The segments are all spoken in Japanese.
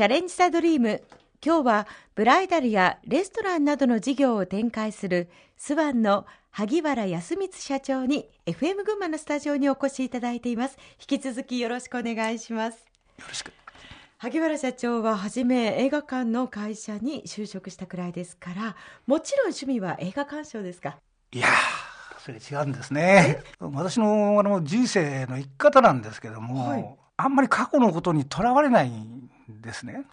チャレンジザドリーム。今日はブライダルやレストランなどの事業を展開するスワンの萩原康光社長に FM 群馬のスタジオにお越しいただいています。引き続きよろしくお願いします。よろしく。萩原社長は初め映画館の会社に就職したくらいですからもちろん趣味は映画鑑賞ですか？いやそれ違うんですね。私のあの人生の生き方なんですけども、はい、あんまり過去のことにとらわれないんですね。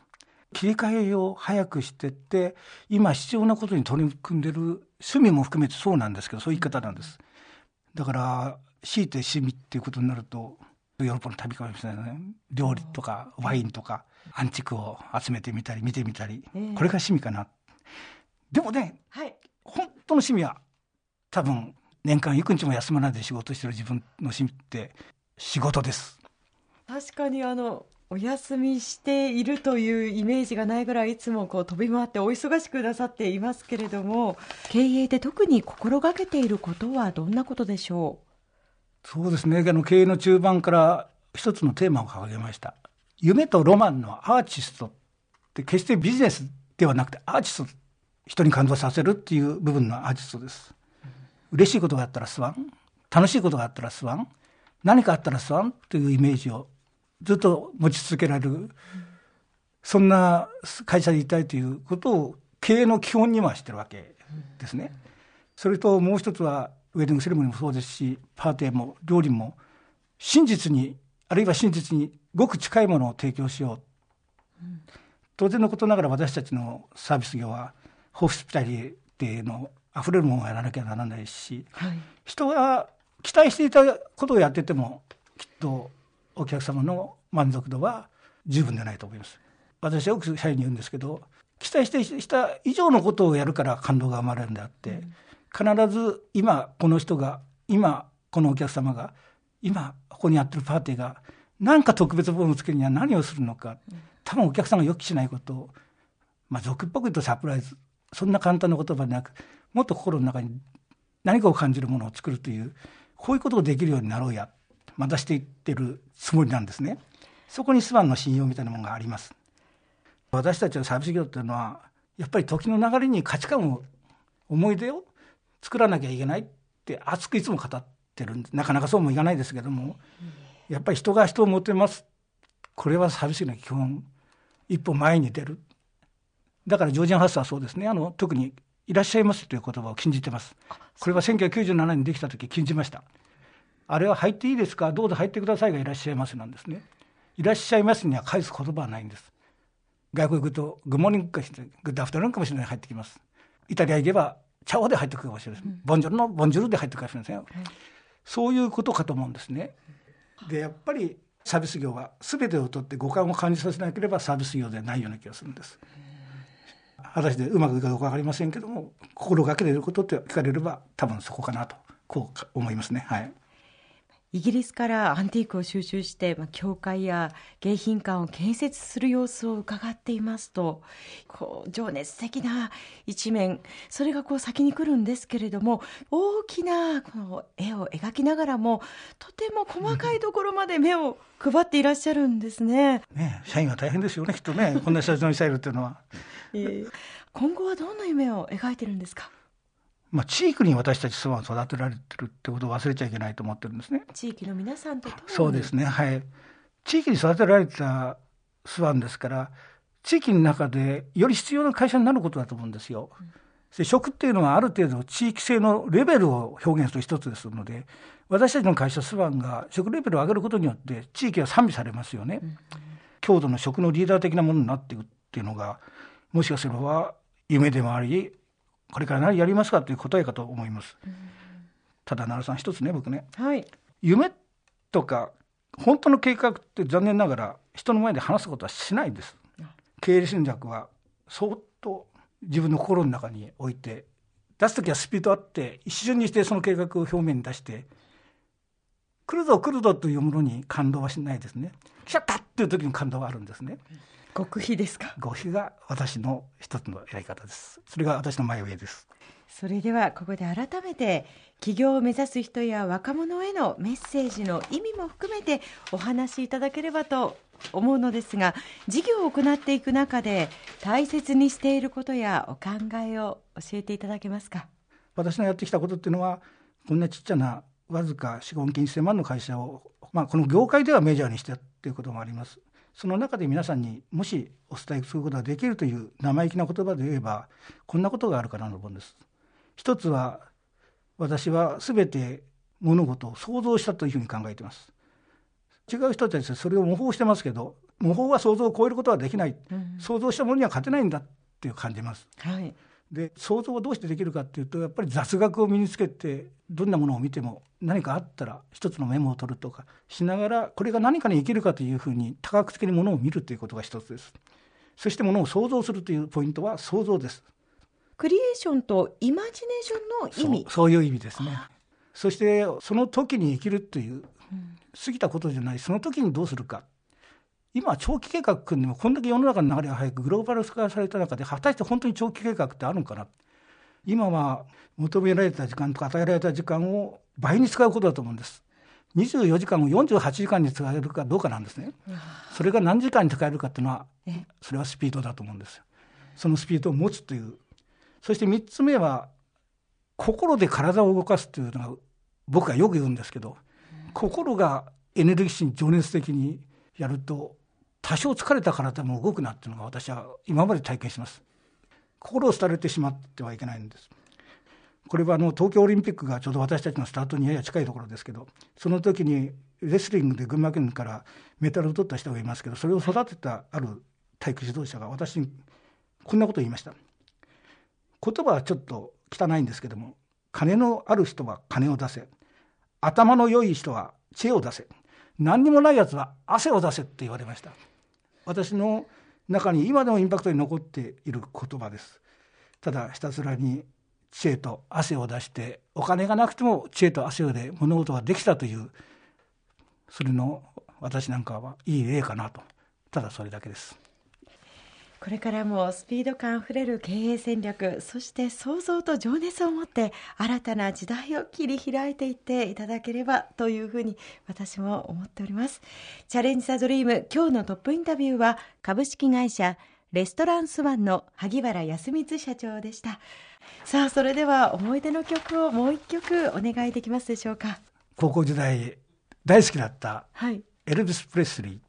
切り替えを早くしてって今必要なことに取り組んでる趣味も含めてそうなんですけどそういう言い方なんです。だから強いて趣味っていうことになるとヨーロッパの旅かもしれないね。料理とかワインとかアンチックを集めてみたり見てみたり、これが趣味かな。でもね、はい、本当の趣味は多分年間幾日も休まないで仕事してる自分の趣味って仕事です。確かにあのお休みしているというイメージがないぐらいいつもこう飛び回ってお忙しくなさっていますけれども経営で特に心がけていることはどんなことでしょう？そうですね。あの経営の中盤から一つのテーマを掲げました。夢とロマンのアーティストって決してビジネスではなくてアーティスト人に感動させるっていう部分のアーティストです。嬉しいことがあったらスワン楽しいことがあったらスワン何かあったらスワンというイメージをずっと持ち続けられる、そんな会社でいたいということを経営の基本にはしてるわけですね。それともう一つはウェディングセレモニーもそうですしパーティーも料理も真実にあるいは真実にごく近いものを提供しよう、当然のことながら私たちのサービス業はホスピタリティのあふれるものをやらなきゃならないし、はい、人が期待していたことをやっててもきっとお客様の満足度は十分でないと思います。私はよく社員に言うんですけど期待してした以上のことをやるから感動が生まれるんであって、必ず今この人が今このお客様が今ここにやってるパーティーが何か特別ボーンをつけるには何をするのか、多分お客さんが予期しないことを、まあ、俗っぽく言うとサプライズそんな簡単な言葉でなくもっと心の中に何かを感じるものを作るというこういうことをできるようになろうやまたしていってるつもりなんですね。そこにスワンの信用みたいなものがあります。私たちのサービス業っていうのはやっぱり時の流れに価値観を思い出を作らなきゃいけないって熱くいつも語ってるんでなかなかそうもいかないですけどもやっぱり人が人を持てます。これはサービス業の基本一歩前に出る。だからジョージアン・ハッサーはそうですね。あの特に「いらっしゃいます」という言葉を禁じてます。これは1997年にできた時禁じましたあれは入っていいですか？どうぞ入ってくださいがいらっしゃいますなんですね。いらっしゃいますには返す言葉はないんです。外国行くとグモーニングかグッドアフタヌーンかもしれない入ってきます。イタリア行けばチャオで入ってくるかもしれない、うん、ボンジョルのボンジュルで入ってくるかもしれません、うん、そういうことかと思うんですね。でやっぱりサービス業は全てをとって五感を感じさせなければサービス業ではないような気がするんです。果たしてうまくいくかどうか分かりませんけども心がけていることって聞かれれば多分そこかなとこう思いますね。はい。イギリスからアンティークを収集して、まあ、教会や迎賓館を建設する様子を伺っていますとこう情熱的な一面それがこう先に来るんですけれども大きなこの絵を描きながらもとても細かいところまで目を配っていらっしゃるんですね。ね社員は大変ですよねきっとねこんな写真ミサイルっていうのは。えー、今後はどんな夢を描いてるんですか？まあ、地域に私たちスワン育てられてるってことを忘れちゃいけないと思ってるんですね。地域の皆さんとそうですねはい地域に育てられたスワンですから地域の中でより必要な会社になることだと思うんですよ。で食っていうのはある程度地域性のレベルを表現する一つですので私たちの会社スワンが食レベルを上げることによって地域は賛美されますよね。郷土の食のリーダー的なものになっていくっていうのがもしかすれば夢でもありこれから何やりますかという答えかと思います。ただ奈良さん一つね僕ね、はい、夢とか本当の計画って残念ながら人の前で話すことはしないです。経営戦略は相当自分の心の中に置いて出す時はスピードあって一瞬にしてその計画を表面に出して来るぞ来るぞというものに感動はしないですね。来ちゃったっていう時に感動があるんですね。極秘ですか？極秘が私の一つのやり方です。それが私の前上です。それではここで改めて起業を目指す人や若者へのメッセージの意味も含めてお話しいただければと思うのですが事業を行っていく中で大切にしていることやお考えを教えていただけますか？私のやってきたことっていうのはこんなちっちゃなわずか資本金1000万の会社を、まあ、この業界ではメジャーにしてっていうこともあります。その中で皆さんにもしお伝えすることができるという生意気な言葉で言えばこんなことがあるかなと思うんです。一つは私は全て物事を想像したというふうに考えています。違う人たちはそれを模倣してますけど模倣は想像を超えることはできない、うん、想像したものには勝てないんだっていう感じます、はい、で想像はどうしてできるかっていうとやっぱり雑学を身につけてどんなものを見ても何かあったら一つのメモを取るとかしながらこれが何かに生きるかというふうに多角的にものを見るということが一つです。そしてものを想像するというポイントは想像です。クリエーションとイマジネーションの意味。そういう意味ですね。そしてその時に生きるという、過ぎたことじゃない。その時にどうするか今長期計画組んでもこんだけ世の中の流れが早くグローバル化された中で果たして本当に長期計画ってあるのかな？今は求められた時間とか与えられた時間を倍に使うことだと思うんです。24時間を48時間に使えるかどうかなんですね。それが何時間に使えるかっていうのはそれはスピードだと思うんですよ。そのスピードを持つという。そして3つ目は心で体を動かすというのが僕はよく言うんですけど心がエネルギッシュに情熱的にやると多少疲れた体も動くなっていうのが私は今まで体験します。心を廃れてしまってはいけないんです。これはあの東京オリンピックがちょうど私たちのスタートにやや近いところですけどその時にレスリングで群馬県からメダルを取った人がいますけどそれを育てたある体育指導者が私にこんなことを言いました。言葉はちょっと汚いんですけども金のある人は金を出せ。頭の良い人は知恵を出せ。何にもないやつは汗を出せって言われました。私の中に今でもインパクトに残っている言葉です。ただひたすらに知恵と汗を出してお金がなくても知恵と汗をで物事ができたというそれの私なんかはいい例かなと。ただそれだけです。これからもスピード感あふれる経営戦略そして創造と情熱を持って新たな時代を切り開いていっていただければというふうに私も思っております。チャレンジ・ザ・ドリーム今日のトップインタビューは株式会社レストランスワンの萩原康光社長でした。さあそれでは思い出の曲をもう一曲お願いできますでしょうか。高校時代大好きだったエルビス・プレスリー。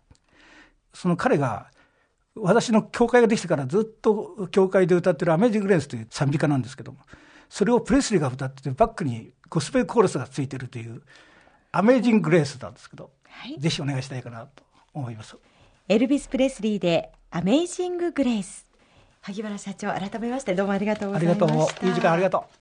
その彼が私の教会ができてからずっと教会で歌ってる「アメージング・レース」という賛美歌なんですけどもそれをプレスリーが歌っててバックにゴスペルコーラスがついてるという「アメージング・グレース」なんですけど、はい、ぜひお願いしたいかなと思います。エルビス・プレスリーで「アメージング・グレース」萩原社長改めましてどうもありがとうございました。ありがとう。いい時間ありがとう